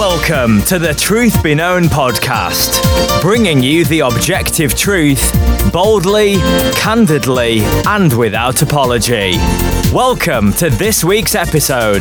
Welcome to the Truth Be Known podcast, bringing you the objective truth boldly, candidly, and without apology. Welcome to this week's episode.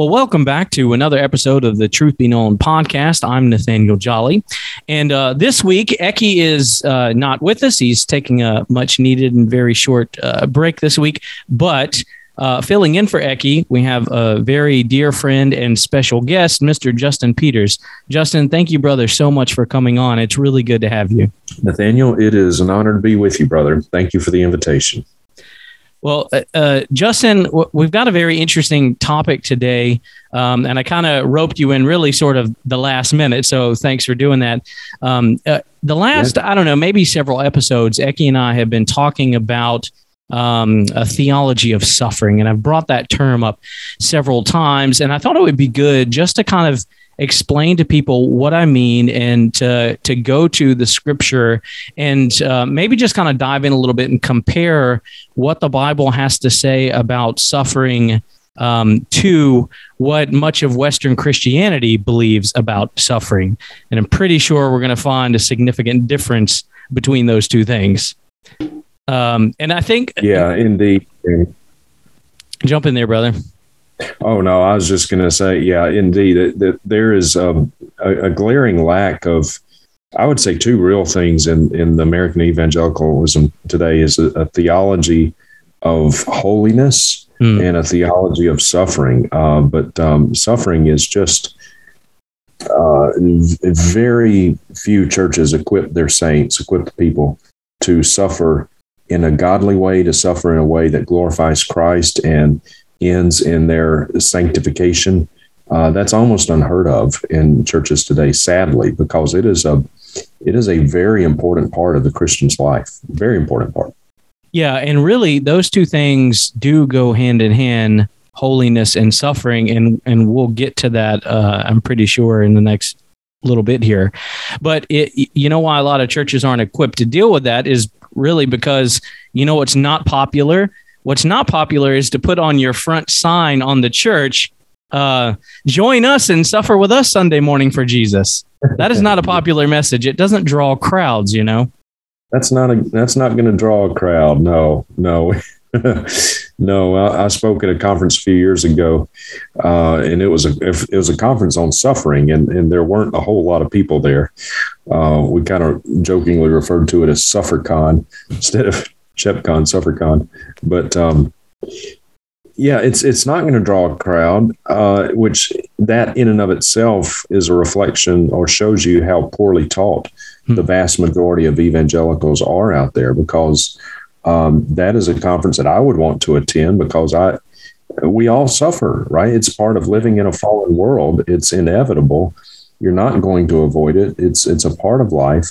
Well, welcome back to another episode of the Truth Be Known podcast. I'm Nathaniel Jolly. And uh, this week, Eki is uh, not with us. He's taking a much needed and very short uh, break this week. But uh, filling in for Eki, we have a very dear friend and special guest, Mr. Justin Peters. Justin, thank you, brother, so much for coming on. It's really good to have you. Nathaniel, it is an honor to be with you, brother. Thank you for the invitation. Well, uh, uh, Justin, we've got a very interesting topic today, um, and I kind of roped you in really sort of the last minute. So thanks for doing that. Um, uh, the last, yeah. I don't know, maybe several episodes, Eki and I have been talking about um, a theology of suffering, and I've brought that term up several times, and I thought it would be good just to kind of explain to people what I mean and to, to go to the scripture and uh, maybe just kind of dive in a little bit and compare what the Bible has to say about suffering um, to what much of Western Christianity believes about suffering. And I'm pretty sure we're going to find a significant difference between those two things. Um, and I think. Yeah, indeed. Jump in there, brother. Oh no, I was just going to say, yeah, indeed, that, that there is um, a, a, glaring lack of, I would say, two real things in in the American evangelicalism today is a, a theology of holiness mm. and a theology of suffering. Uh, but um, suffering is just uh, very few churches equip their saints, equip the people to suffer in a godly way, to suffer in a way that glorifies Christ and ends in their sanctification. Uh, that's almost unheard of in churches today, sadly, because it is a it is a very important part of the Christian's life. Very important part. Yeah, and really, those two things do go hand in hand: holiness and suffering, and and we'll get to that. Uh, I'm pretty sure in the next little bit here. But it, you know why a lot of churches aren't equipped to deal with that is really because you know what's not popular What's not popular is to put on your front sign on the church, uh, join us and suffer with us Sunday morning for Jesus. That is not a popular message. It doesn't draw crowds, you know. That's not a that's not going to draw a crowd. No, no. no, I, I, spoke at a conference a few years ago, uh, and it was a it was a conference on suffering, and, and there weren't a whole lot of people there. Uh, we kind of jokingly referred to it as SufferCon instead of ShepCon, SufferCon, but um, yeah, it's it's not going to draw a crowd, uh, which that in and of itself is a reflection or shows you how poorly taught hmm. the vast majority of evangelicals are out there. Because um, that is a conference that I would want to attend because I we all suffer, right? It's part of living in a fallen world. It's inevitable. You're not going to avoid it. It's it's a part of life.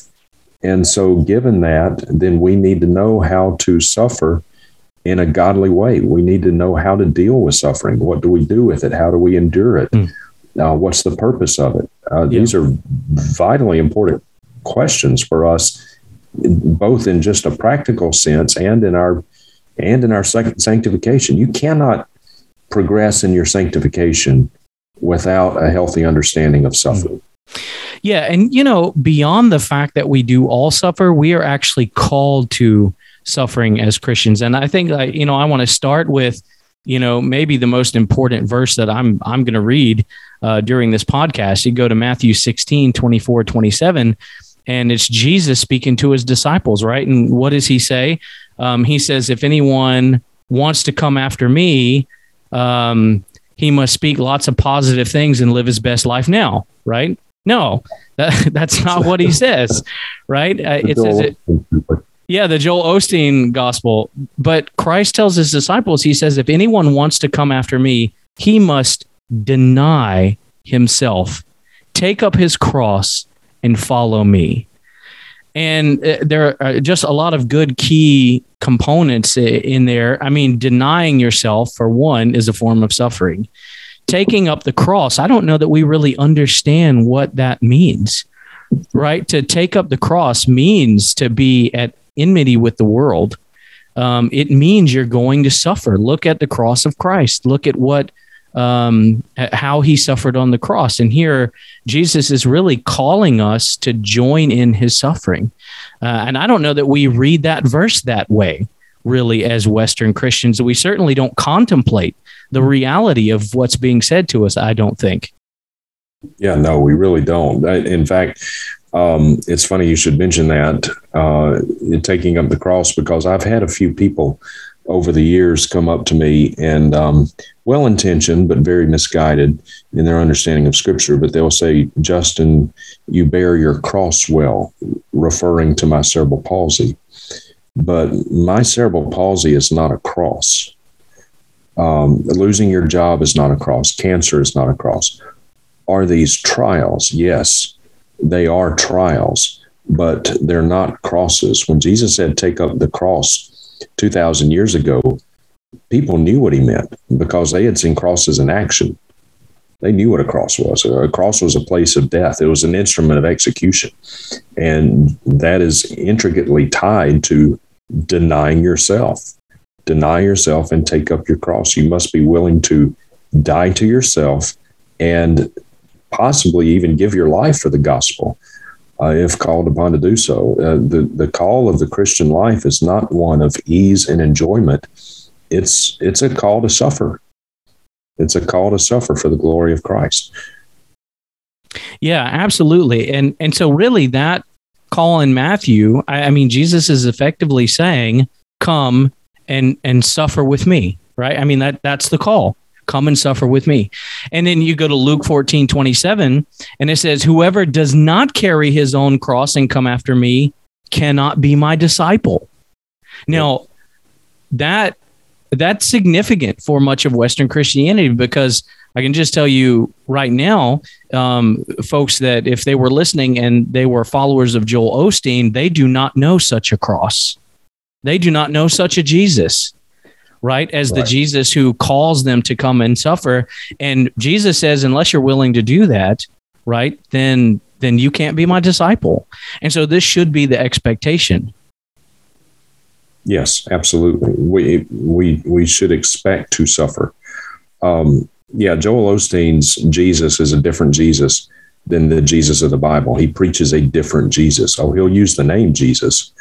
And so, given that, then we need to know how to suffer in a godly way. We need to know how to deal with suffering. What do we do with it? How do we endure it? Mm. Uh, what's the purpose of it? Uh, yeah. These are vitally important questions for us, both in just a practical sense and in our and in our sanctification. You cannot progress in your sanctification without a healthy understanding of suffering. Mm. Yeah. And, you know, beyond the fact that we do all suffer, we are actually called to suffering as Christians. And I think, uh, you know, I want to start with, you know, maybe the most important verse that I'm, I'm going to read uh, during this podcast. You go to Matthew 16, 24, 27, and it's Jesus speaking to his disciples, right? And what does he say? Um, he says, if anyone wants to come after me, um, he must speak lots of positive things and live his best life now, right? No, that, that's not what he says, right? Uh, it says it. Yeah, the Joel Osteen gospel. But Christ tells his disciples, he says, if anyone wants to come after me, he must deny himself, take up his cross, and follow me. And uh, there are just a lot of good key components in there. I mean, denying yourself, for one, is a form of suffering taking up the cross, I don't know that we really understand what that means, right? To take up the cross means to be at enmity with the world. um, it means you're going to suffer. Look at the cross of Christ. Look at what um, how he suffered on the cross. And here, Jesus is really calling us to join in his suffering. Uh, and I don't know that we read that verse that way, really, as Western Christians. We certainly don't contemplate the reality of what's being said to us, I don't think. Yeah, no, we really don't. In fact, um, it's funny you should mention that uh, taking up the cross because I've had a few people over the years come up to me and um, well intentioned but very misguided in their understanding of scripture but they'll say justin you bear your cross well referring to my cerebral palsy but my cerebral palsy is not a cross um, losing your job is not a cross cancer is not a cross are these trials yes they are trials but they're not crosses when jesus said take up the cross 2,000 years ago, people knew what he meant because they had seen crosses in action. They knew what a cross was. A cross was a place of death, it was an instrument of execution. And that is intricately tied to denying yourself. Deny yourself and take up your cross. You must be willing to die to yourself and possibly even give your life for the gospel uh, if called upon to do so. Uh, the the call of the Christian life is not one of ease and enjoyment. It's it's a call to suffer. It's a call to suffer for the glory of Christ. Yeah, absolutely. And and so really that call in Matthew, I, I mean, Jesus is effectively saying, "Come and and suffer with me." Right? I mean that that's the call come and suffer with me. And then you go to Luke 14, 27, and it says, Whoever does not carry his own cross and come after me cannot be my disciple. Now, that that's significant for much of Western Christianity because I can just tell you right now, um, folks, that if they were listening and they were followers of Joel Osteen, they do not know such a cross. They do not know such a Jesus right? As right. the Jesus who calls them to come and suffer. And Jesus says, unless you're willing to do that, right, then then you can't be my disciple. And so this should be the expectation. Yes, absolutely. We we we should expect to suffer. Um, yeah, Joel Osteen's Jesus is a different Jesus than the Jesus of the Bible. He preaches a different Jesus. Oh, he'll use the name Jesus,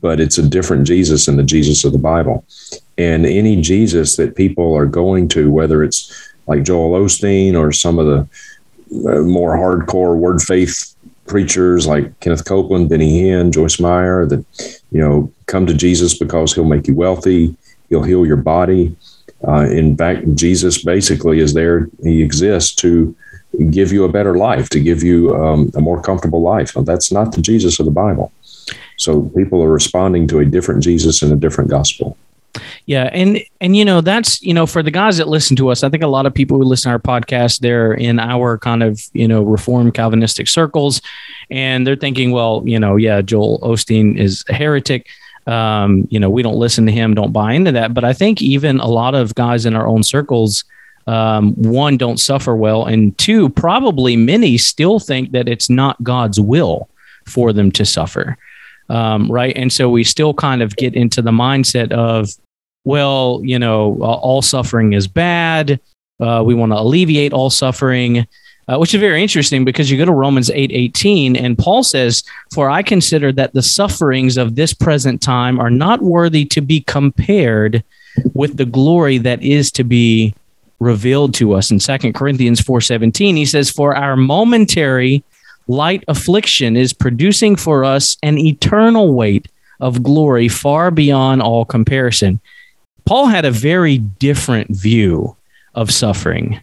but it's a different Jesus than the Jesus of the Bible. And any Jesus that people are going to, whether it's like Joel Osteen or some of the uh, more hardcore word faith preachers like Kenneth Copeland, Benny Hinn, Joyce Meyer, that you know come to Jesus because he'll make you wealthy, he'll heal your body. Uh, in fact, Jesus basically is there; he exists to give you a better life, to give you um, a more comfortable life. Now, that's not the Jesus of the Bible. So people are responding to a different Jesus and a different gospel. Yeah, and and you know that's you know for the guys that listen to us, I think a lot of people who listen to our podcast, they're in our kind of you know Reformed Calvinistic circles, and they're thinking, well, you know, yeah, Joel Osteen is a heretic. Um, you know, we don't listen to him, don't buy into that. But I think even a lot of guys in our own circles, um, one, don't suffer well, and two, probably many still think that it's not God's will for them to suffer. Um, right. And so we still kind of get into the mindset of, well, you know, all suffering is bad. Uh, we want to alleviate all suffering, uh, which is very interesting because you go to Romans 8 18, and Paul says, For I consider that the sufferings of this present time are not worthy to be compared with the glory that is to be revealed to us in Second Corinthians 4:17 he says for our momentary light affliction is producing for us an eternal weight of glory far beyond all comparison Paul had a very different view of suffering.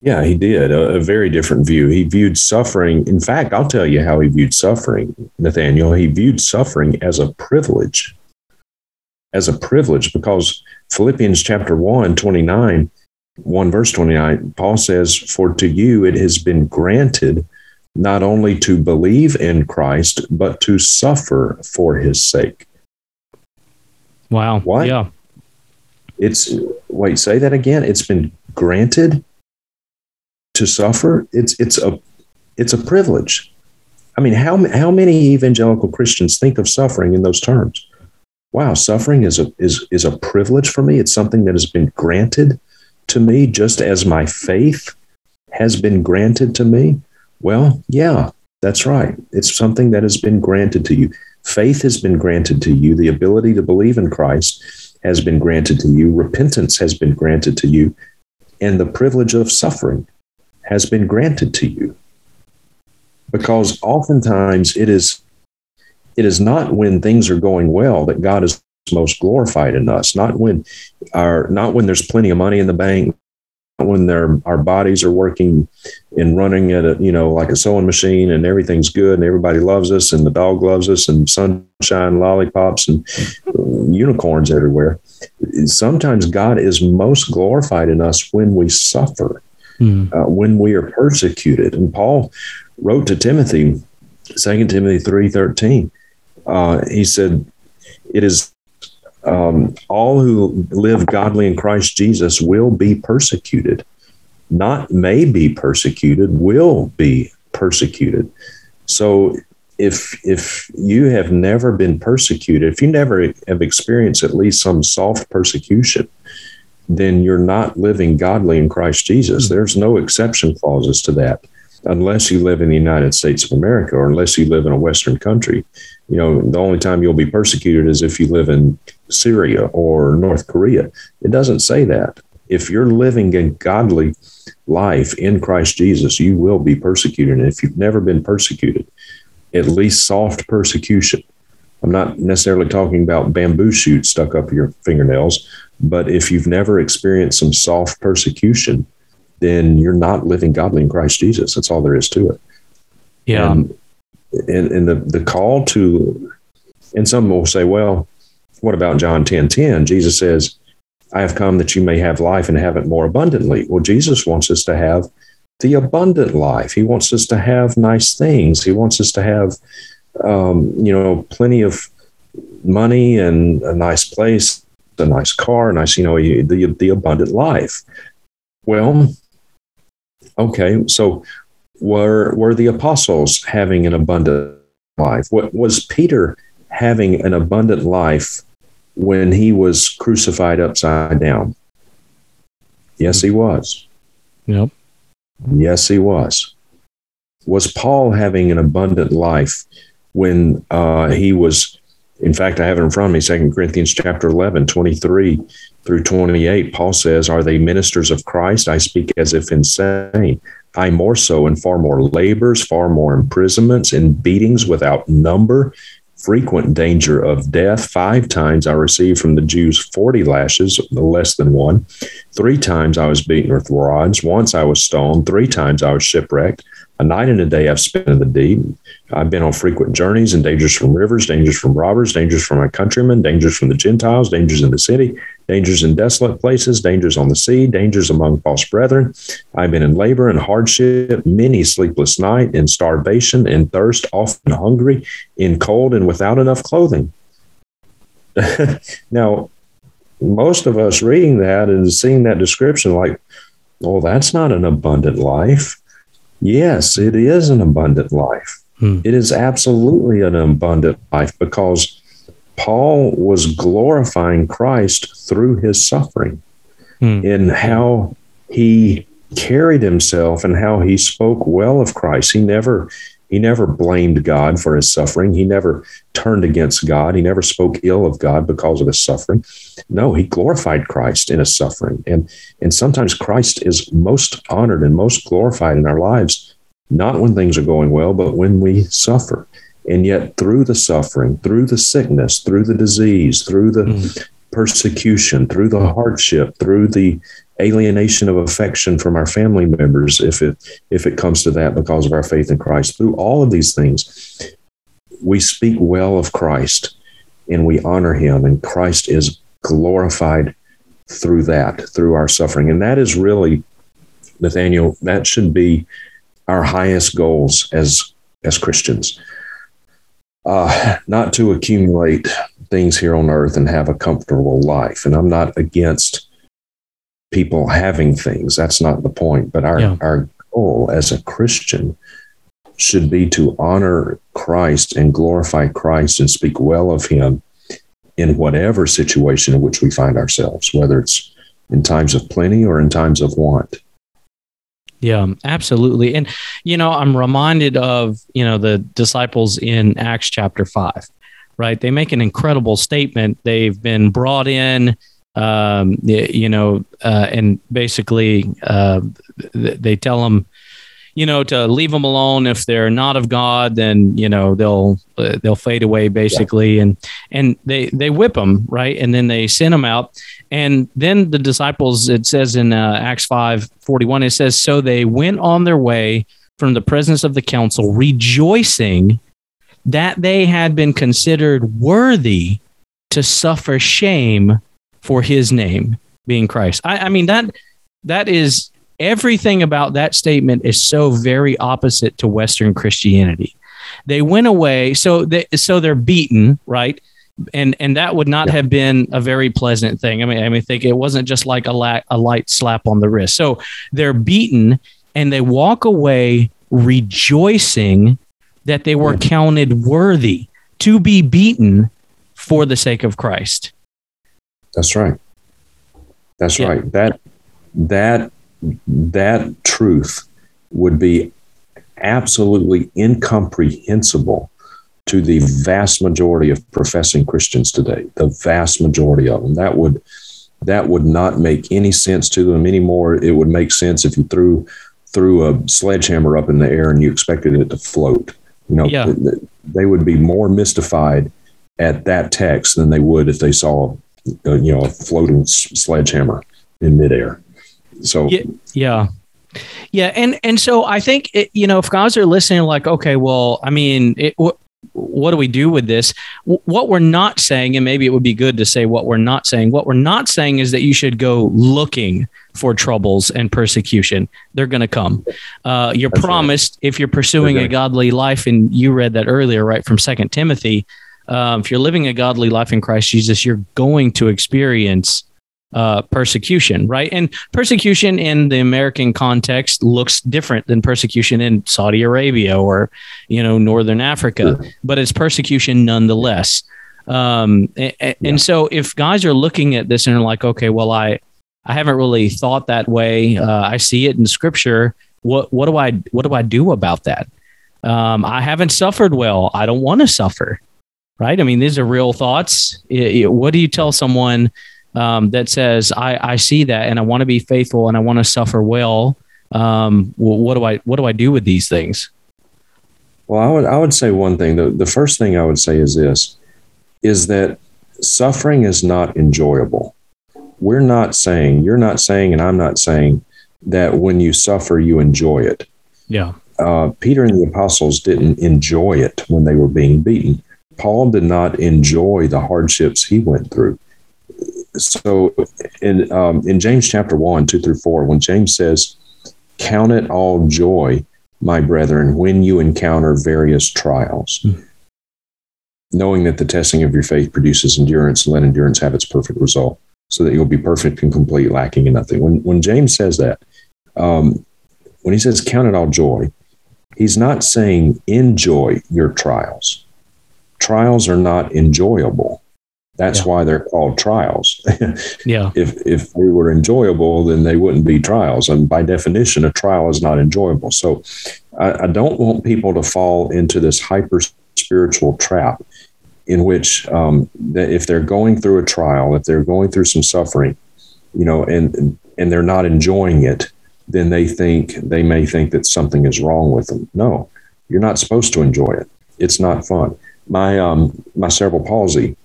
Yeah, he did. A, a, very different view. He viewed suffering. In fact, I'll tell you how he viewed suffering, Nathaniel. He viewed suffering as a privilege. As a privilege, because Philippians chapter 1, 29, 1 verse 29, Paul says, For to you it has been granted not only to believe in Christ, but to suffer for his sake. Wow. What? Yeah. It's wait, say that again. It's been granted to suffer. It's it's a it's a privilege. I mean, how how many evangelical Christians think of suffering in those terms? wow, suffering is a is is a privilege for me. It's something that has been granted to me, just as my faith has been granted to me. Well, yeah, that's right. It's something that has been granted to you. Faith has been granted to you. The ability to believe in Christ has been granted to you. Repentance has been granted to you. And the privilege of suffering has been granted to you. Because oftentimes it is it is not when things are going well that God is most glorified in us, not when our not when there's plenty of money in the bank, when their our bodies are working and running at a you know like a sewing machine and everything's good and everybody loves us and the dog loves us and sunshine lollipops and unicorns everywhere sometimes god is most glorified in us when we suffer mm. uh, when we are persecuted and paul wrote to timothy 2 timothy 3.13 uh, he said it is um, all who live godly in Christ Jesus will be persecuted. Not may be persecuted, will be persecuted. So if if you have never been persecuted, if you never have experienced at least some soft persecution, then you're not living godly in Christ Jesus. Hmm. There's no exception clauses to that unless you live in the United States of America or unless you live in a Western country. You know, the only time you'll be persecuted is if you live in Syria or North Korea. It doesn't say that. If you're living a godly life in Christ Jesus, you will be persecuted. And if you've never been persecuted, at least soft persecution. I'm not necessarily talking about bamboo shoots stuck up your fingernails, but if you've never experienced some soft persecution, then you're not living godly in Christ Jesus. That's all there is to it. Yeah. And, and, and the, the call to, and some will say, well, what about John 10 10? Jesus says, I have come that you may have life and have it more abundantly. Well, Jesus wants us to have the abundant life. He wants us to have nice things. He wants us to have, um, you know, plenty of money and a nice place, a nice car, a nice, you know, the, the abundant life. Well, okay, so were were the apostles having an abundant life? What was Peter having an abundant life when he was crucified upside down? Yes, he was. Yep. Yes, he was. Was Paul having an abundant life when uh, he was? In fact, I have it in front of me, Second Corinthians chapter 11, 23 through 28. Paul says, Are they ministers of Christ? I speak as if insane. I more so in far more labors, far more imprisonments, and beatings without number, frequent danger of death. Five times I received from the Jews 40 lashes, less than one. Three times I was beaten with rods. Once I was stoned. Three times I was shipwrecked. A night and a day I've spent in the deep. I've been on frequent journeys and dangers from rivers, dangers from robbers, dangers from my countrymen, dangers from the Gentiles, dangers in the city, dangers in desolate places, dangers on the sea, dangers among false brethren. I've been in labor and hardship, many sleepless night, in starvation, in thirst, often hungry, in cold, and without enough clothing. now, most of us reading that and seeing that description, like, well, that's not an abundant life. Yes, it is an abundant life. Hmm. It is absolutely an abundant life because Paul was glorifying Christ through his suffering hmm. in how he carried himself and how he spoke well of Christ. He never he never blamed God for his suffering. He never turned against God. He never spoke ill of God because of his suffering. No, he glorified Christ in his suffering. And, and sometimes Christ is most honored and most glorified in our lives, not when things are going well, but when we suffer. And yet, through the suffering, through the sickness, through the disease, through the mm. persecution, through the hardship, through the alienation of affection from our family members if it if it comes to that because of our faith in Christ through all of these things we speak well of Christ and we honor him and Christ is glorified through that through our suffering and that is really Nathaniel that should be our highest goals as as Christians uh, not to accumulate things here on earth and have a comfortable life and I'm not against people having things. That's not the point. But our, yeah. our goal as a Christian should be to honor Christ and glorify Christ and speak well of him in whatever situation in which we find ourselves, whether it's in times of plenty or in times of want. Yeah, absolutely. And, you know, I'm reminded of, you know, the disciples in Acts chapter 5, right? They make an incredible statement. They've been brought in, um, you know, uh, and basically uh, they tell them, you know, to leave them alone. If they're not of God, then you know they'll uh, they'll fade away basically, yeah. and and they they whip them right, and then they send them out, and then the disciples. It says in uh, Acts five forty one. It says so they went on their way from the presence of the council, rejoicing that they had been considered worthy to suffer shame for His name, being Christ. I, I mean that that is everything about that statement is so very opposite to Western Christianity. They went away, so they so they're beaten, right? And and that would not yeah. have been a very pleasant thing. I mean, I mean, think it wasn't just like a la- a light slap on the wrist. So they're beaten, and they walk away rejoicing that they were counted worthy to be beaten for the sake of Christ. That's right. That's yeah. right. That that that truth would be absolutely incomprehensible to the vast majority of professing Christians today. The vast majority of them. That would that would not make any sense to them anymore. It would make sense if you threw threw a sledgehammer up in the air and you expected it to float. You know, yeah. they would be more mystified at that text than they would if they saw, uh, you know, a floating sledgehammer in midair. So yeah, yeah. Yeah, and and so I think it, you know if guys are listening, like, okay, well, I mean, it, what, what do we do with this? What we're not saying, and maybe it would be good to say what we're not saying. What we're not saying is that you should go looking for troubles and persecution. They're going to come. Uh, you're That's promised right. if you're pursuing a godly life, and you read that earlier, right from Second Timothy. Um, if you're living a godly life in Christ Jesus, you're going to experience uh, persecution, right? And persecution in the American context looks different than persecution in Saudi Arabia or, you know, Northern Africa, sure. but it's persecution nonetheless. Um, and, yeah. and, so if guys are looking at this and are like, okay, well, I, I haven't really thought that way. Uh, I see it in scripture. What, what do I, what do I do about that? Um, I haven't suffered well. I don't want to suffer. Right. I mean, these are real thoughts. It, it, what do you tell someone um, that says, I, I see that and I want to be faithful and I want to suffer well. Um, well, what do I what do I do with these things? Well, I would I would say one thing. The, the first thing I would say is this is that suffering is not enjoyable. We're not saying, you're not saying, and I'm not saying that when you suffer, you enjoy it. Yeah. Uh, Peter and the apostles didn't enjoy it when they were being beaten. Paul did not enjoy the hardships he went through so in um, in James chapter one, two through four, when James says, "Count it all joy, my brethren, when you encounter various trials." Mm-hmm. Knowing that the testing of your faith produces endurance, and let endurance have its perfect result, so that you'll be perfect and complete, lacking in nothing. When when James says that, um, when he says count it all joy, he's not saying enjoy your trials. Trials are not enjoyable. That's yeah. why they're called trials. yeah. If if they were enjoyable, then they wouldn't be trials. And by definition, a trial is not enjoyable. So I, I don't want people to fall into this hyper spiritual trap in which um, if they're going through a trial, if they're going through some suffering, you know, and and they're not enjoying it, then they think they may think that something is wrong with them. No, you're not supposed to enjoy it. It's not fun. My um my cerebral palsy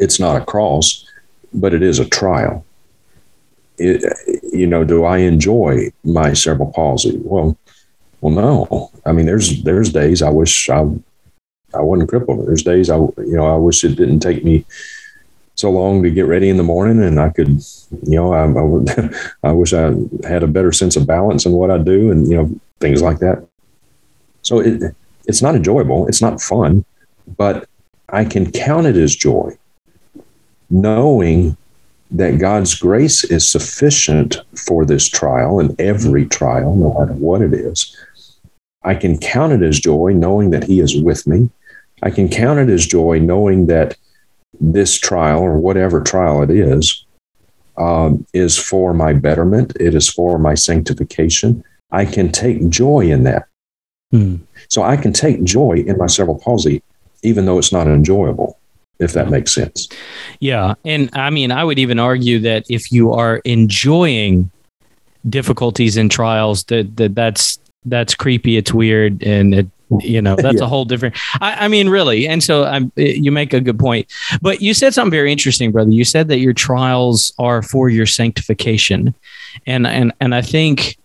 it's not a cross, but it is a trial. It, you know, do I enjoy my cerebral palsy? Well, well, no. I mean, there's there's days I wish I I wasn't crippled. There's days I you know I wish it didn't take me so long to get ready in the morning, and I could you know I I, would, I wish I had a better sense of balance in what I do, and you know things like that. So it it's not enjoyable. It's not fun, but I can count it as joy knowing that God's grace is sufficient for this trial and every trial, no matter what it is. I can count it as joy knowing that He is with me. I can count it as joy knowing that this trial or whatever trial it is um, is for my betterment. It is for my sanctification. I can take joy in that. Hmm. So I can take joy in my cerebral palsy, even though it's not enjoyable, if that makes sense. Yeah. And I mean, I would even argue that if you are enjoying difficulties and trials, that, that that's that's creepy, it's weird, and it you know that's yeah. a whole different I, I, mean really and so I'm, you make a good point but you said something very interesting brother you said that your trials are for your sanctification and and and i think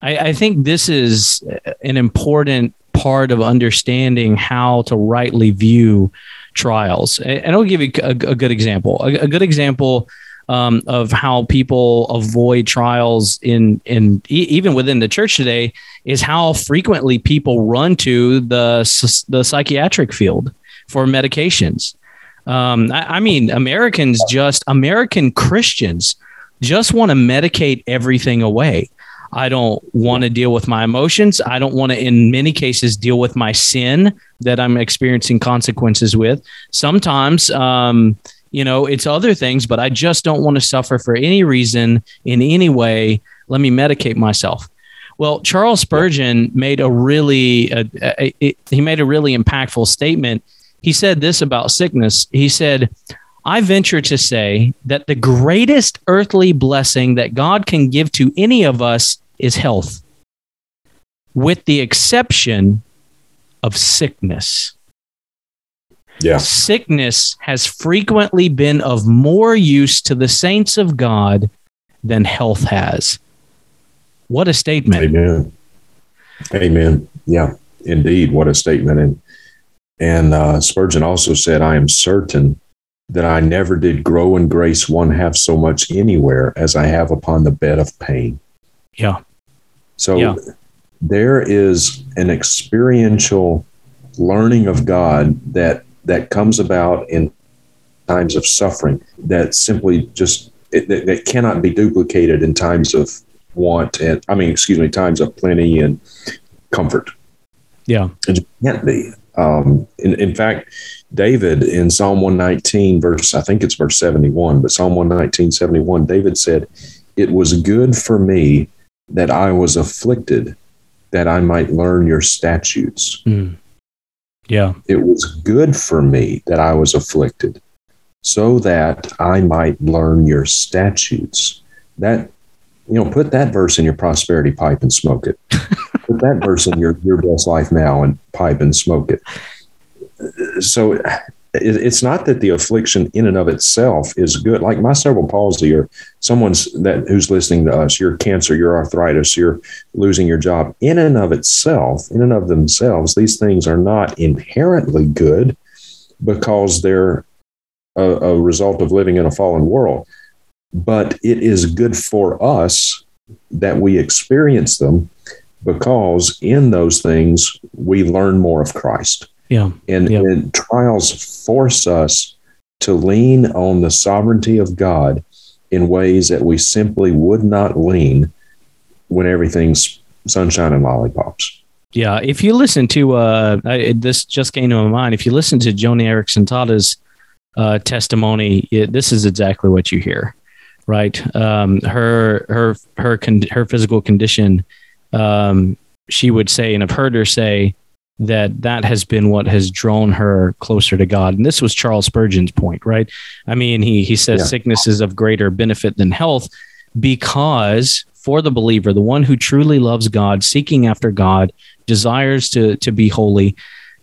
I, I think this is an important part of understanding how to rightly view trials and i'll give you a, a good example a, a good example um, of how people avoid trials in in e- even within the church today is how frequently people run to the the psychiatric field for medications. Um, I, I mean, Americans just American Christians just want to medicate everything away. I don't want to deal with my emotions. I don't want to, in many cases, deal with my sin that I'm experiencing consequences with. Sometimes, um, you know, it's other things, but I just don't want to suffer for any reason in any way. Let me medicate myself. Well, Charles Spurgeon made a really uh, a, he made a really impactful statement. He said this about sickness. He said, "I venture to say that the greatest earthly blessing that God can give to any of us is health, with the exception of sickness." Yeah. Sickness has frequently been of more use to the saints of God than health has. What a statement. Amen. Amen. Yeah, indeed. What a statement. And and uh, Spurgeon also said, I am certain that I never did grow in grace one half so much anywhere as I have upon the bed of pain. Yeah. So yeah. There is an experiential learning of God that that comes about in times of suffering that simply just it, that, that cannot be duplicated in times of want and I mean, excuse me, times of plenty and comfort. Yeah, it can't be. Um, in, in fact, David in Psalm 119, verse, I think it's verse 71, but Psalm 119, 71, David said, It was good for me that I was afflicted, that I might learn your statutes. Mm. Yeah. It was good for me that I was afflicted so that I might learn your statutes. That, you know, put that verse in your prosperity pipe and smoke it. put that verse in your, your best life now and pipe and smoke it. So it's not that the affliction in and of itself is good. Like my cerebral palsy, or someone's that who's listening to us, your cancer, your arthritis, you're losing your job. In and of itself, in and of themselves, these things are not inherently good because they're a, a result of living in a fallen world. But it is good for us that we experience them because in those things we learn more of Christ. Yeah. And, yeah. and trials force us to lean on the sovereignty of God in ways that we simply would not lean when everything's sunshine and lollipops. Yeah, if you listen to uh, I, this just came to my mind. If you listen to Joni Eareckson Tada's uh, testimony, it, this is exactly what you hear, right? Um, her her her con- her physical condition, um, she would say, and I've heard her say, that that has been what has drawn her closer to God. And this was Charles Spurgeon's point, right? I mean, he he says yeah. sickness is of greater benefit than health because for the believer, the one who truly loves God, seeking after God, desires to to be holy,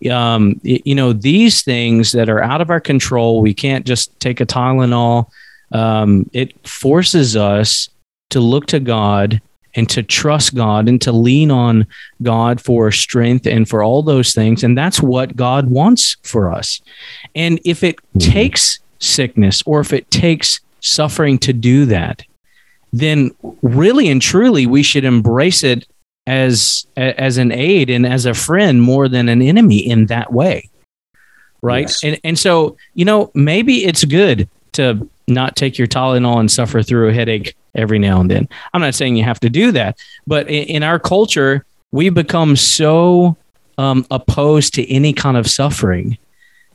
um, you know, these things that are out of our control, we can't just take a Tylenol. Um, it forces us to look to God and to trust God and to lean on God for strength and for all those things. And that's what God wants for us. And if it mm-hmm. takes sickness or if it takes suffering to do that, then really and truly we should embrace it as as an aid and as a friend more than an enemy in that way right yes. and and so you know maybe it's good to not take your Tylenol and suffer through a headache every now and then. I'm not saying you have to do that, but in, in our culture, we become so um, opposed to any kind of suffering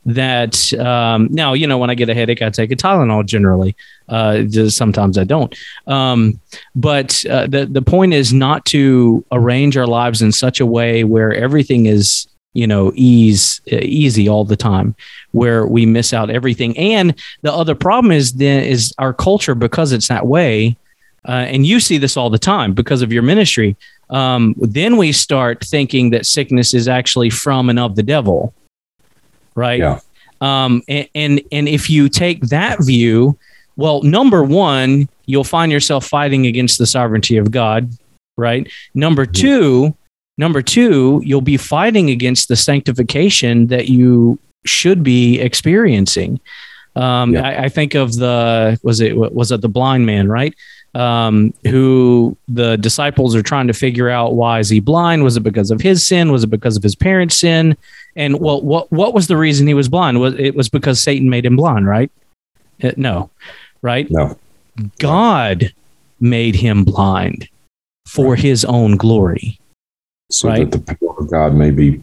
that um, now you know when I get a headache, I take a Tylenol. Generally, uh, just sometimes I don't. Um, but uh, the the point is not to arrange our lives in such a way where everything is you know ease easy all the time where we miss out everything and the other problem is then is our culture because it's that way uh, and you see this all the time because of your ministry. Um, then we start thinking that sickness is actually from and of the devil right? Yeah. um, and, and and if you take that view well number one you'll find yourself fighting against the sovereignty of god right? Number two number two you'll be fighting against the sanctification that you should be experiencing. Um, Yeah. I, I think of the was it was it the blind man right um, who the disciples are trying to figure out why is he blind was it because of his sin was it because of his parents sin and well what what was the reason he was blind was it was because satan made him blind right Uh, no right No. god made him blind for his own glory So Right. that the power of God may be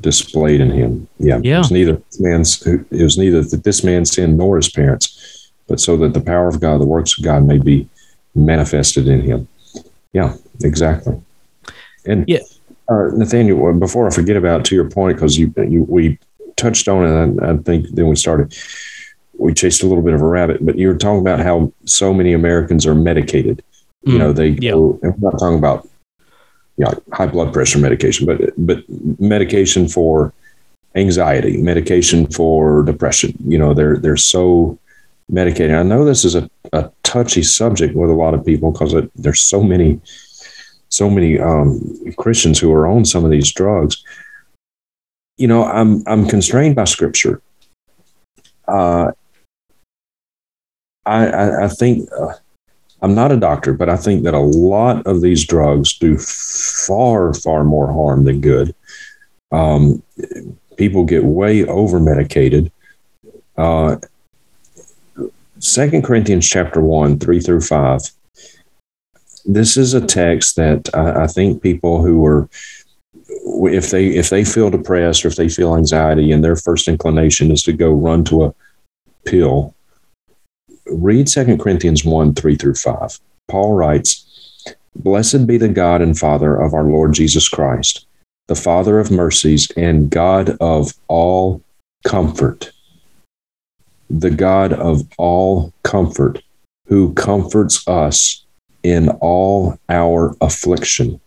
displayed in him. Yeah. Yeah. It was neither this man's it was neither that this man's sin nor his parents, but so that the power of God, the works of God may be manifested in him. Yeah, exactly. And Yeah. uh, Nathaniel, before I forget about to your point, because you, you we touched on it, and I, I think then we started. We chased a little bit of a rabbit, but you were talking about how so many Americans are medicated. You Mm, know, they yeah. go, we're not talking about yeah, high blood pressure medication, but but medication for anxiety, medication for depression. You know, they're they're so medicated. I know this is a, a touchy subject with a lot of people because there's so many so many um, Christians who are on some of these drugs. You know, I'm I'm constrained by Scripture. Uh, I, I I think. Uh, I'm not a doctor, but I think that a lot of these drugs do far, far more harm than good. Um, people get way over medicated. Uh, Second Corinthians chapter one, three through five. This is a text that I, I think people who are, if they if they feel depressed or if they feel anxiety, and their first inclination is to go run to a pill, read 2 Corinthians 1 3 through 5. Paul writes, Blessed be the God and Father of our Lord Jesus Christ, the Father of mercies and God of all comfort. The God of all comfort, who comforts us in all our affliction,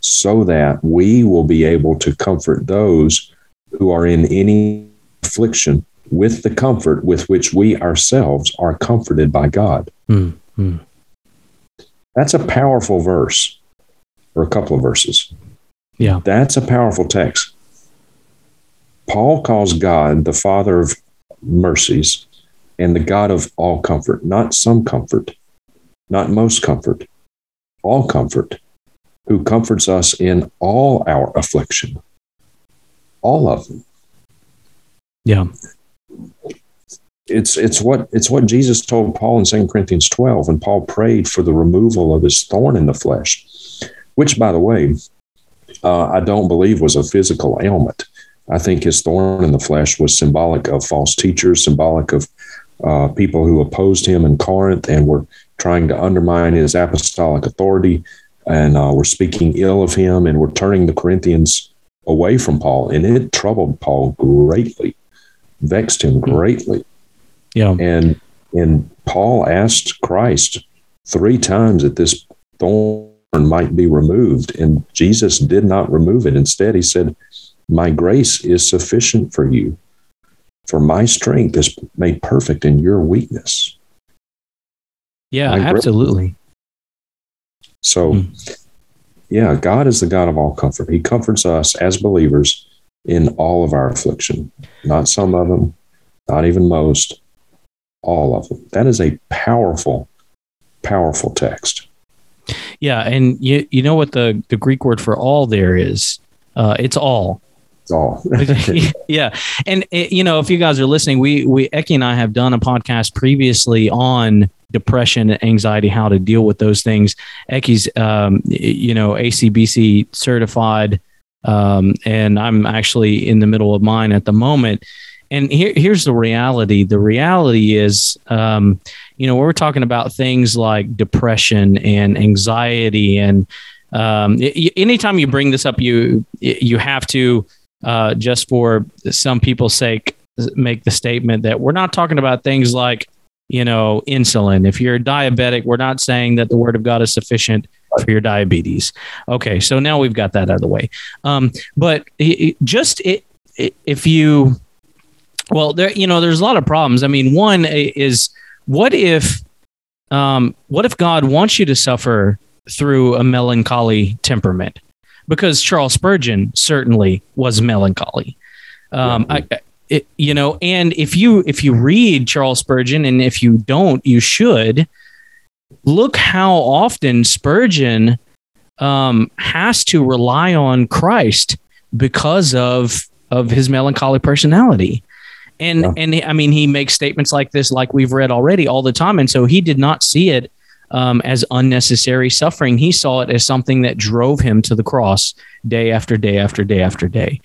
so that we will be able to comfort those who are in any affliction with the comfort with which we ourselves are comforted by God. Mm, mm. That's a powerful verse, or a couple of verses. Yeah. That's a powerful text. Paul calls God the Father of mercies and the God of all comfort, not some comfort, not most comfort, all comfort, who comforts us in all our affliction, all of them. Yeah. it's it's what it's what Jesus told Paul in 2 Corinthians 12 when Paul prayed for the removal of his thorn in the flesh, which by the way, uh, I don't believe was a physical ailment. I think his thorn in the flesh was symbolic of false teachers, symbolic of uh, people who opposed him in Corinth and were trying to undermine his apostolic authority and uh, were speaking ill of him and were turning the Corinthians away from Paul. And it troubled Paul greatly, vexed him greatly. Yeah. And and Paul asked Christ three times that this thorn might be removed, and Jesus did not remove it. Instead, he said, "My grace is sufficient for you, for my strength is made perfect in your weakness." Yeah, agree. absolutely. So, Hmm. yeah, God is the God of all comfort. He comforts us as believers in all of our affliction, not some of them, not even most, all of them. That is a powerful, powerful text. Yeah, and you you know what the the Greek word for all there is? Uh, it's all. All. yeah, and eh, you know if you guys are listening, we we Eki and I have done a podcast previously on depression and anxiety, how to deal with those things. Eki's um, you know ACBC certified, um, and I'm actually in the middle of mine at the moment. and here, here's the reality. The reality is, um, you know, we're talking about things like depression and anxiety, and um, anytime you bring this up, you you have to uh, just for some people's sake make the statement that we're not talking about things like you know insulin. If you're diabetic, we're not saying that the Word of God is sufficient for your diabetes. Okay, so now we've got that out of the way. Um, but it, just it, it, if you well, there you know, there's a lot of problems. I mean, one is what if um, what if God wants you to suffer through a melancholy temperament? Because Charles Spurgeon certainly was melancholy. Um, I, it, you know, and if you if you read Charles Spurgeon, and if you don't, you should look how often Spurgeon um, has to rely on Christ because of of his melancholy personality. And yeah. and I mean, he makes statements like this, like we've read already, all the time. And so he did not see it um, as unnecessary suffering. He saw it as something that drove him to the cross day after day after day after day.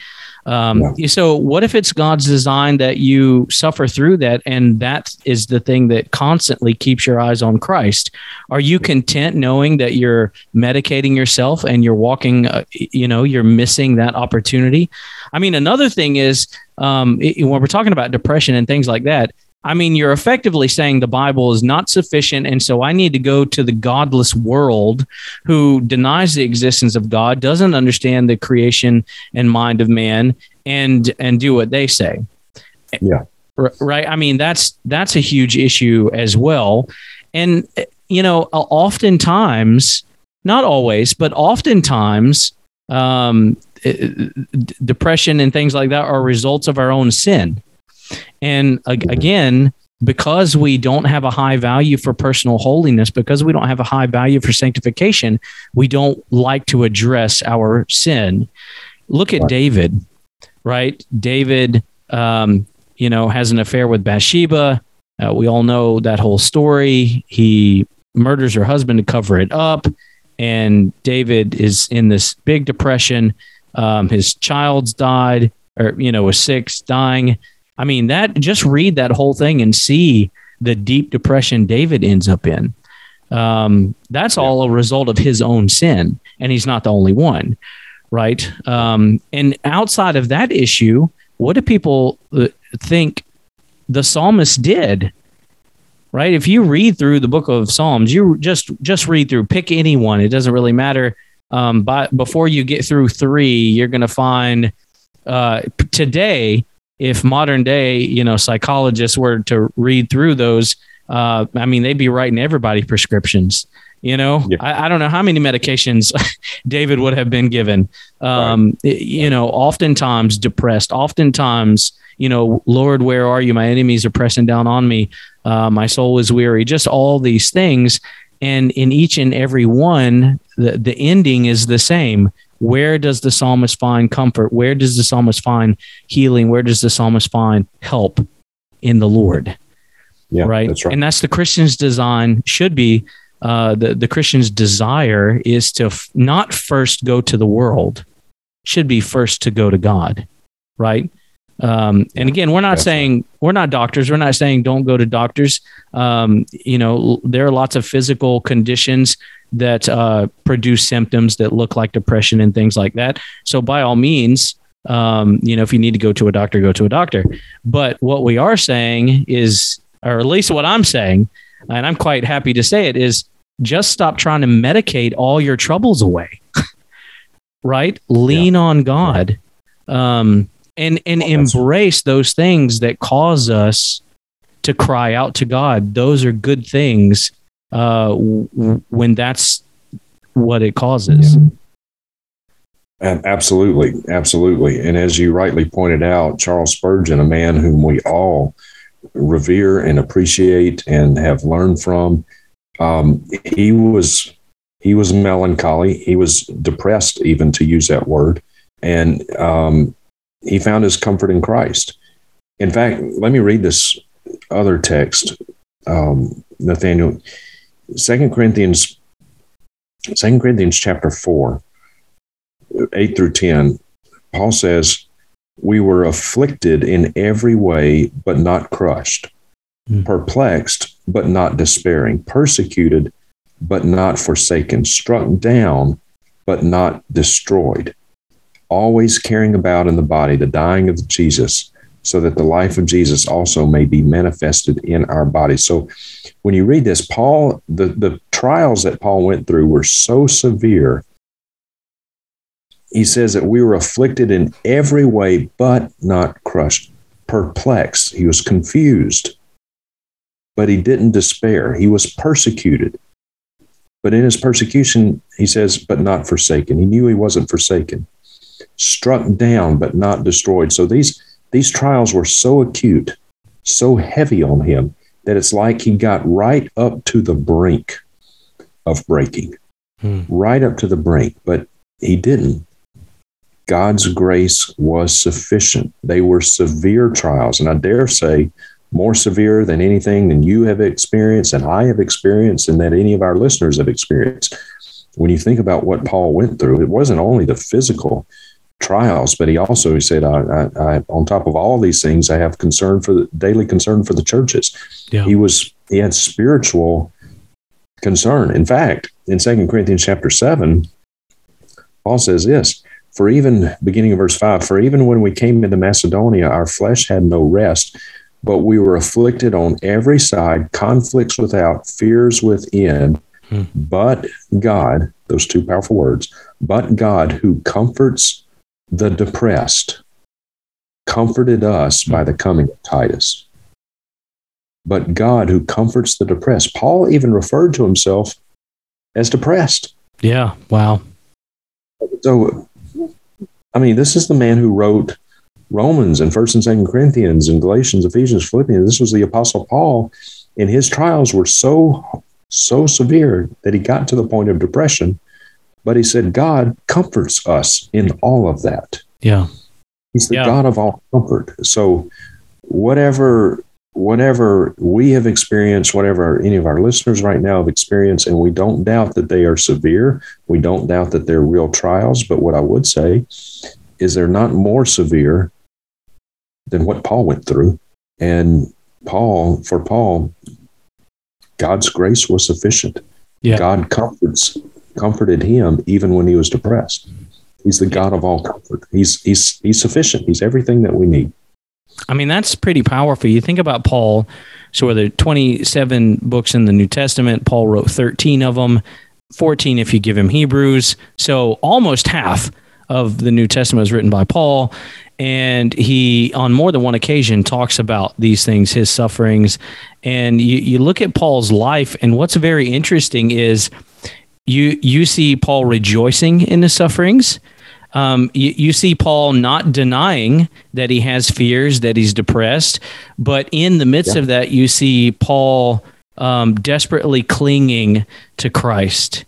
Um, yeah. So, what if it's God's design that you suffer through that, and that is the thing that constantly keeps your eyes on Christ? Are you content knowing that you're medicating yourself and you're walking, uh, you know, you're missing that opportunity? I mean, another thing is um, it, when we're talking about depression and things like that, I mean, you're effectively saying the Bible is not sufficient. And so I need to go to the godless world who denies the existence of God, doesn't understand the creation and mind of man, and and do what they say. Yeah. Right. I mean, that's that's a huge issue as well. And you know, oftentimes, not always, but oftentimes, um, depression and things like that are results of our own sin. And again, because we don't have a high value for personal holiness, because we don't have a high value for sanctification, we don't like to address our sin. Look at David, right? David, um, you know, has an affair with Bathsheba. Uh, we all know that whole story. He murders her husband to cover it up. And David is in this big depression. Um, his child's died, or, you know, was six, dying. I mean, that just read that whole thing and see the deep depression David ends up in. Um, that's all a result of his own sin, and he's not the only one, right? Um, and outside of that issue, what do people uh, think the psalmist did? Right? If you read through the book of Psalms, you just just read through, pick anyone. It doesn't really matter. Um, but before you get through three, you're going to find uh, today if modern day, you know, psychologists were to read through those, uh, I mean, they'd be writing everybody prescriptions. You know, yeah. I, I, don't know how many medications David would have been given. Um, right. You know, oftentimes depressed, oftentimes, you know, Lord, where are you? My enemies are pressing down on me. Uh, my soul is weary. Just all these things. And in each and every one, the, the ending is the same where does the psalmist find comfort? Where does the psalmist find healing? Where does the psalmist find help in the Lord? Yeah, right? That's right. And that's the Christian's design should be uh, the, the Christian's desire is to f- not first go to the world, should be first to go to God, right? Um, and again, we're not saying we're not doctors. We're not saying don't go to doctors. Um, you know, there are lots of physical conditions that uh, produce symptoms that look like depression and things like that. So by all means, um, you know, if you need to go to a doctor, go to a doctor. But what we are saying is, or at least what I'm saying, and I'm quite happy to say it, is just stop trying to medicate all your troubles away. right? Lean yeah. on God. Um, and and embrace those things that cause us to cry out to God. Those are good things uh, w- when that's what it causes. And absolutely, absolutely. And as you rightly pointed out, Charles Spurgeon, a man whom we all revere and appreciate and have learned from, um, he was he was melancholy. He was depressed, even to use that word, and um, he found his comfort in Christ. In fact, let me read this other text, um, Nathaniel. Second Corinthians, Second Corinthians chapter four, eight through ten. Paul says, we were afflicted in every way, but not crushed, Mm. perplexed, but not despairing, persecuted, but not forsaken, struck down, but not destroyed, always carrying about in the body the dying of Jesus, so that the life of Jesus also may be manifested in our bodies. So when you read this, Paul, the, the trials that Paul went through were so severe. He says that we were afflicted in every way, but not crushed, perplexed. He was confused, but he didn't despair. He was persecuted. But in his persecution, he says, but not forsaken. He knew he wasn't forsaken. Struck down, but not destroyed. So these, these trials were so acute, so heavy on him, that it's like he got right up to the brink of breaking, Hmm. right up to the brink, but he didn't. God's grace was sufficient. They were severe trials, and I dare say more severe than anything than you have experienced and I have experienced and that any of our listeners have experienced. When you think about what Paul went through, it wasn't only the physical trials, but he also he said, I, I, I, on top of all these things, I have concern for the daily concern for the churches. Yeah. He was he had spiritual concern. In fact, in Second Corinthians chapter seven, Paul says this. For even beginning of verse five, for even when we came into Macedonia, our flesh had no rest, but we were afflicted on every side, conflicts without, fears within. Hmm. But God, those two powerful words, but God who comforts the depressed, comforted us by the coming of Titus. But God who comforts the depressed. Paul even referred to himself as depressed. Yeah. Wow. So, I mean, this is the man who wrote Romans and First and Second Corinthians and Galatians, Ephesians, Philippians. This was the Apostle Paul, and his trials were so so severe that he got to the point of depression. But he said, God comforts us in all of that. Yeah. He's the Yeah. God of all comfort. So, whatever whatever we have experienced, whatever any of our listeners right now have experienced, and we don't doubt that they are severe. We don't doubt that they're real trials. But what I would say is they're not more severe than what Paul went through. And Paul, for Paul, God's grace was sufficient. Yeah. God comforts comforted him even when he was depressed. He's the God of all comfort. He's he's he's sufficient. He's everything that we need. I mean, that's pretty powerful. You think about Paul. So, there are 27 books in the New Testament. Paul wrote 13 of them, 14 if you give him Hebrews. So, almost half of the New Testament is written by Paul. And he, on more than one occasion, talks about these things, his sufferings. And you, you look at Paul's life, and what's very interesting is you you see Paul rejoicing in his sufferings. Um, you, you see Paul not denying that he has fears, that he's depressed, but in the midst Yeah. of that, you see Paul um, desperately clinging to Christ.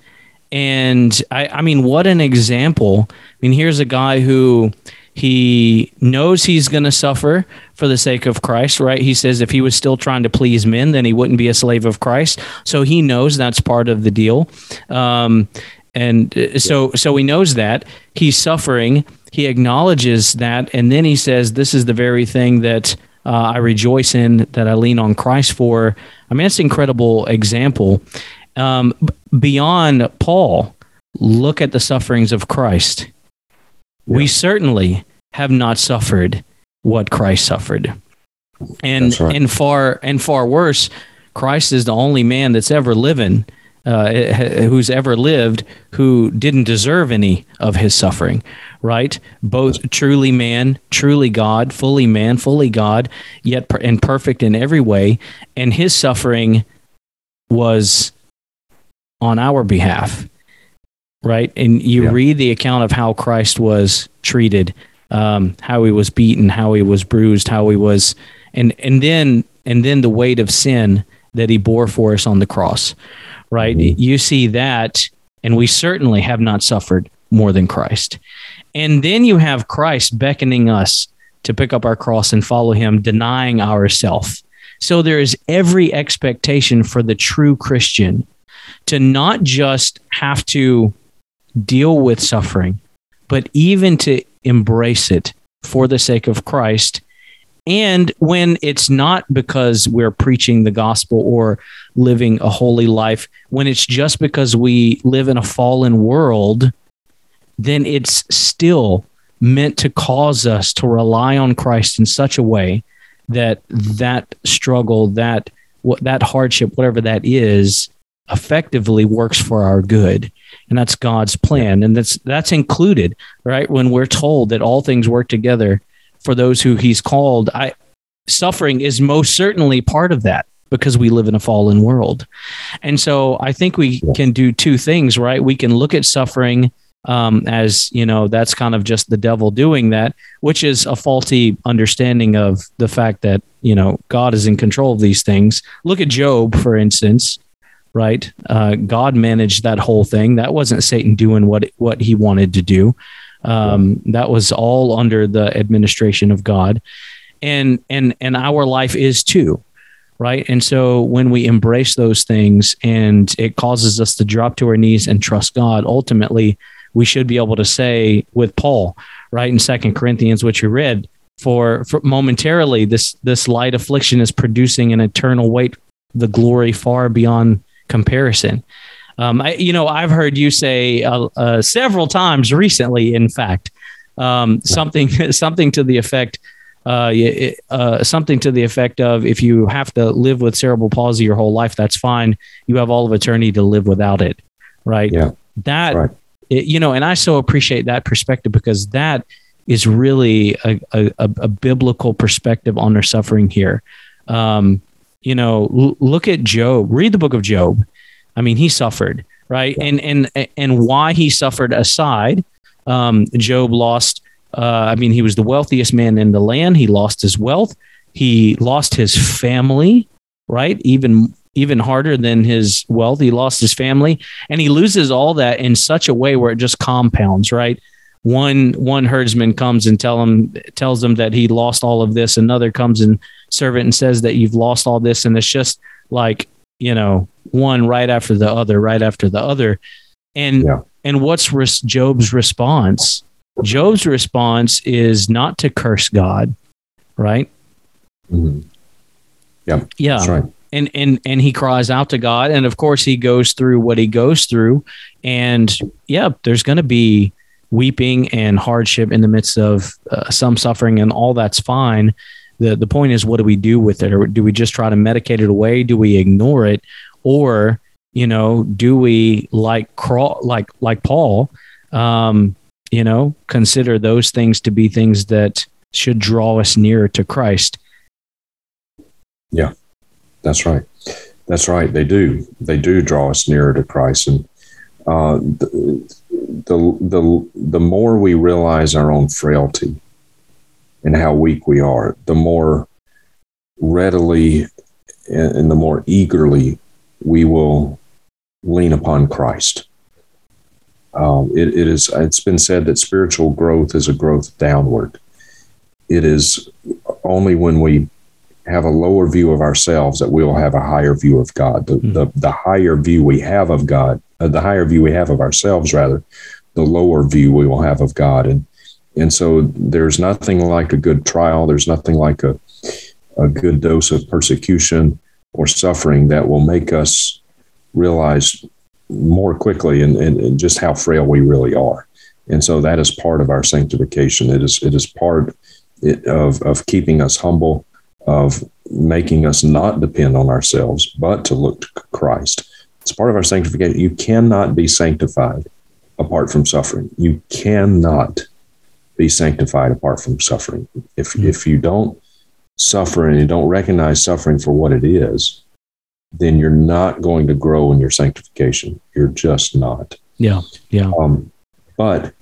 And I, I mean, what an example! I mean, here's a guy who he knows he's going to suffer for the sake of Christ, right? He says if he was still trying to please men, then he wouldn't be a slave of Christ. So he knows that's part of the deal. Um, and uh, so, so he knows that he's suffering. He acknowledges that, and then he says, "This is the very thing that uh, I rejoice in, that I lean on Christ for." I mean, it's an incredible example. Um, beyond Paul, look at the sufferings of Christ. We certainly have not suffered what Christ suffered. And right. and far and far worse, Christ is the only man that's ever living uh, who's ever lived who didn't deserve any of his suffering, right? Both truly man, truly God, fully man, fully God, yet per- and perfect in every way, and his suffering was on our behalf right? And you Yeah. read the account of how Christ was treated, um, how he was beaten, how he was bruised, how he was, and and then and then the weight of sin that he bore for us on the cross, right? Mhm. You see that, and we certainly have not suffered more than Christ. And then you have Christ beckoning us to pick up our cross and follow him, denying ourself. So there is every expectation for the true Christian to not just have to deal with suffering, but even to embrace it for the sake of Christ. And when it's not because we're preaching the gospel or living a holy life, when it's just because we live in a fallen world, then it's still meant to cause us to rely on Christ in such a way that that struggle, that that hardship, whatever that is, effectively works for our good. And that's God's plan. And that's that's included, right? When we're told that all things work together for those who he's called, I suffering is most certainly part of that because we live in a fallen world. And so I think we can do two things, right? We can look at suffering um, as you know that's kind of just the devil doing that which is a faulty understanding of the fact that you know god is in control of these things look at job for instance right? Uh, god managed that whole thing. That wasn't satan doing what what he wanted to do. Um, that was all under the administration of god. And and and our life is too right? And so when we embrace those things and it causes us to drop to our knees and trust god ultimately we should be able to say with Paul, right in Second Corinthians, which you read, for, for momentarily this this light affliction is producing an eternal weight, the glory far beyond comparison. Um, I, you know, I've heard you say uh, uh, several times recently, in fact, um, something something to the effect. Uh, uh, something to the effect of if you have to live with cerebral palsy your whole life, that's fine. You have all of eternity to live without it, right? Yeah. That right it, you know, and I so appreciate that perspective because that is really a, a, a biblical perspective on their suffering here. Um, you know, l- look at Job. Read the book of Job. I mean, he suffered, right? And and and why he suffered aside, um, Job lost. Uh, I mean, he was the wealthiest man in the land. He lost his wealth. He lost his family, right? Even even harder than his wealth. He lost his family and he loses all that in such a way where it just compounds, right? One one herdsman comes and tell him tells him that he lost all of this. Another comes and servant and says that you've lost all this, and it's just like you know one right after the other, right after the other. And yeah. and what's res- Job's response? Job's response is not to curse God, right? Mm-hmm. Yeah, yeah, right and and and he cries out to God, and of course he goes through what he goes through, and yeah, there's going to be weeping and hardship in the midst of uh, some suffering, and all that's fine. The The point is, what do we do with it, or do we just try to medicate it away? Do we ignore it, or you know, do we like crawl like like Paul? Um, you know, consider those things to be things that should draw us nearer to Christ. Yeah. That's right. That's right. They do. They do draw us nearer to Christ, and uh, the, the the the more we realize our own frailty and how weak we are, the more readily and the more eagerly we will lean upon Christ. Um, it, it is. It's been said that spiritual growth is a growth downward. It is only when we have a lower view of ourselves that we will have a higher view of God. The, mm-hmm. the, the, higher view we have of God, uh, the higher view we have of ourselves, rather, the lower view we will have of God. And, and so there's nothing like a good trial. There's nothing like a, a good dose of persecution or suffering that will make us realize more quickly and, and, and just how frail we really are. And so that is part of our sanctification. It is, it is part of, of keeping us humble of making us not depend on ourselves, but to look to Christ. It's part of our sanctification. You cannot be sanctified apart from suffering. You cannot be sanctified apart from suffering. If, mm-hmm. if you don't suffer and you don't recognize suffering for what it is, then you're not going to grow in your sanctification. You're just not. Yeah. Yeah. Um, but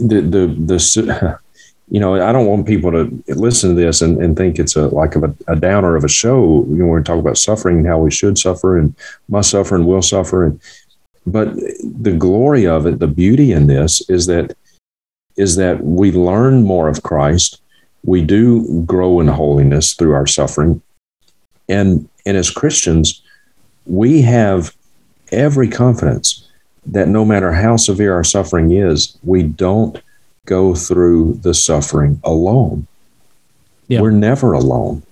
the, the, the, you know, I don't want people to listen to this and, and think it's a like a, a downer of a show. You know, we're talking about suffering and how we should suffer and must suffer and will suffer. And but the glory of it, the beauty in this is that is that we learn more of Christ. We do grow in holiness through our suffering. And and as Christians, we have every confidence that no matter how severe our suffering is, we don't go through the suffering alone. Yeah. We're never alone.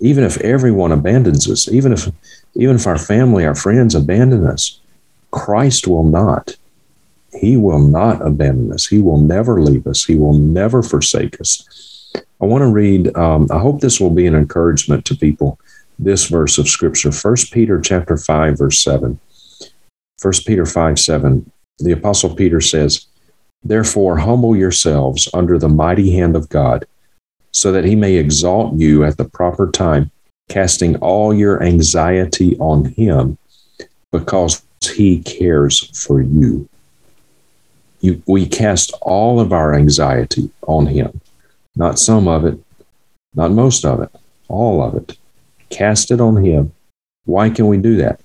Even if everyone abandons us, even if even if our family, our friends abandon us, Christ will not. He will not abandon us. He will never leave us. He will never forsake us. I want to read, um, I hope this will be an encouragement to people, this verse of scripture, 1 Peter chapter 5, verse 7. 1 Peter 5, 7. The apostle Peter says, Therefore, humble yourselves under the mighty hand of God, so that he may exalt you at the proper time, casting all your anxiety on him, because he cares for you. You. We cast all of our anxiety on him, not some of it, not most of it, all of it. Cast it on him. Why can we do that?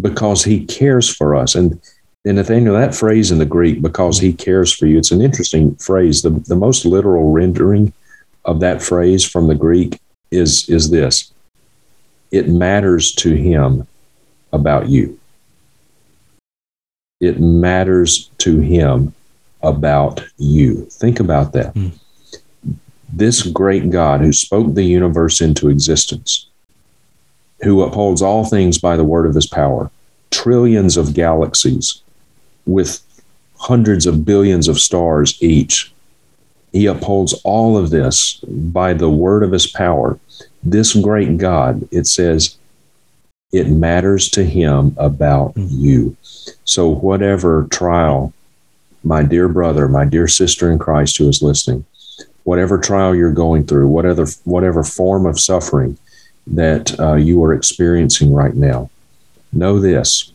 Because he cares for us. And and Nathaniel, that phrase in the Greek, because he cares for you, it's an interesting phrase. The, the most literal rendering of that phrase from the Greek is, is this it matters to him about you. It matters to him about you. Think about that. Mm. This great God who spoke the universe into existence, who upholds all things by the word of his power, trillions of galaxies with hundreds of billions of stars each. He upholds all of this by the word of his power. This great God, it says, it matters to him about mm. you. So, whatever trial, my dear brother, my dear sister in Christ who is listening, whatever trial you're going through, whatever, whatever form of suffering that uh, you are experiencing right now, know this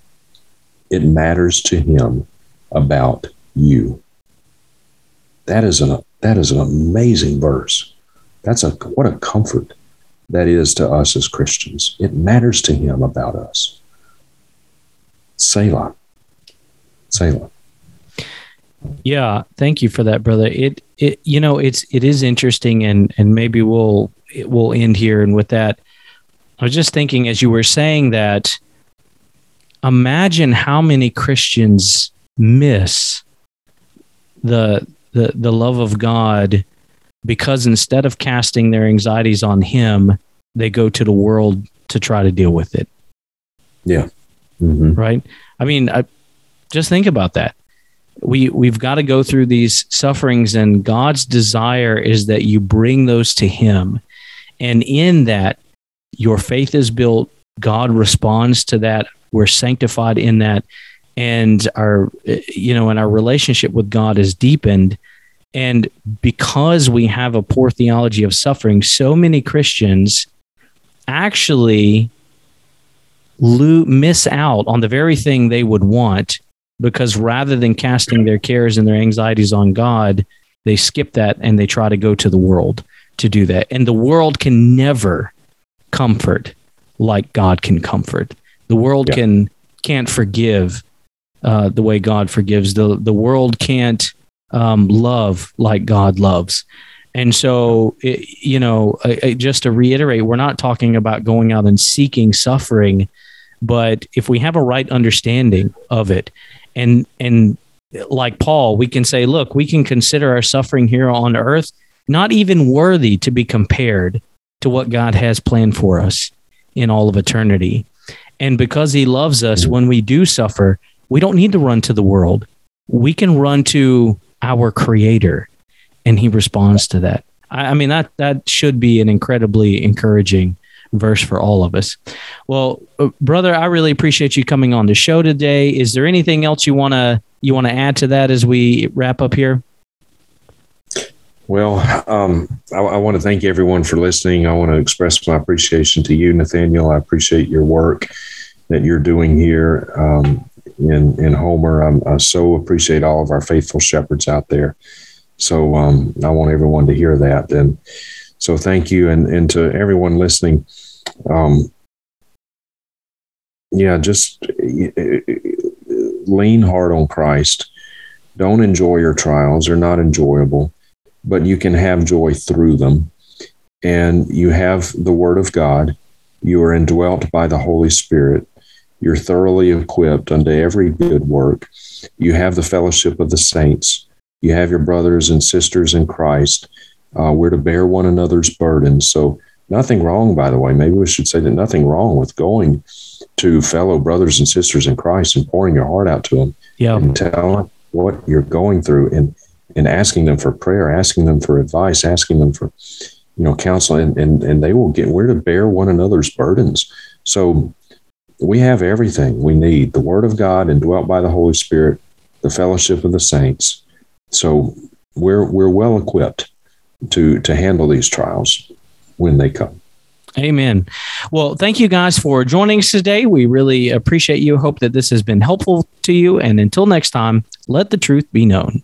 it matters to him about you. That is an that is an amazing verse. That's a what a comfort that is to us as Christians. It matters to him about us. Selah. Selah. Yeah, thank you for that, brother. It it you know it's it is interesting and and maybe we'll we'll end here and with that. I was just thinking as you were saying that imagine how many Christians miss the the the love of God because instead of casting their anxieties on him, they go to the world to try to deal with it. Yeah. Mm-hmm. Right? I mean, I, just think about that. We we've got to go through these sufferings and God's desire is that you bring those to him. And in that your faith is built, God responds to that we're sanctified in that and our you know and our relationship with god is deepened and because we have a poor theology of suffering so many christians actually lo- miss out on the very thing they would want because rather than casting their cares and their anxieties on god they skip that and they try to go to the world to do that and the world can never comfort like god can comfort the world yeah. can can't forgive uh, the way God forgives. The the world can't um, love like God loves. And so, it, you know, just to reiterate, we're not talking about going out and seeking suffering, but if we have a right understanding of it, and and like Paul, we can say, look, we can consider our suffering here on earth not even worthy to be compared to what God has planned for us in all of eternity. And because he loves us, when we do suffer, we don't need to run to the world. We can run to our creator and he responds to that. I, I mean, that, that should be an incredibly encouraging verse for all of us. Well, uh, brother, I really appreciate you coming on the show today. Is there anything else you want to, you want to add to that as we wrap up here? Well, um, I, I, want to thank everyone for listening. I want to express my appreciation to you, Nathaniel. I appreciate your work that you're doing here um, in in Homer. I'm, i so appreciate all of our faithful shepherds out there. So um, I want everyone to hear that, and so thank you, and and to everyone listening. Um, yeah, just lean hard on Christ. Don't enjoy your trials; they're not enjoyable but you can have joy through them. And you have the Word of God. You are indwelt by the Holy Spirit. You're thoroughly equipped unto every good work. You have the fellowship of the saints. You have your brothers and sisters in Christ. Uh, we're to bear one another's burdens. So, nothing wrong, by the way. Maybe we should say that nothing wrong with going to fellow brothers and sisters in Christ and pouring your heart out to them Yeah. and telling them what you're going through and, and asking them for prayer, asking them for advice, asking them for, you know, counsel, and, and, and they will get, we're to bear one another's burdens. So we have everything we need the Word of God indwelt by the Holy Spirit, the fellowship of the saints. So we're, we're well equipped to, to handle these trials when they come. Amen. Well, thank you guys for joining us today. We really appreciate you. Hope that this has been helpful to you. And until next time, let the truth be known.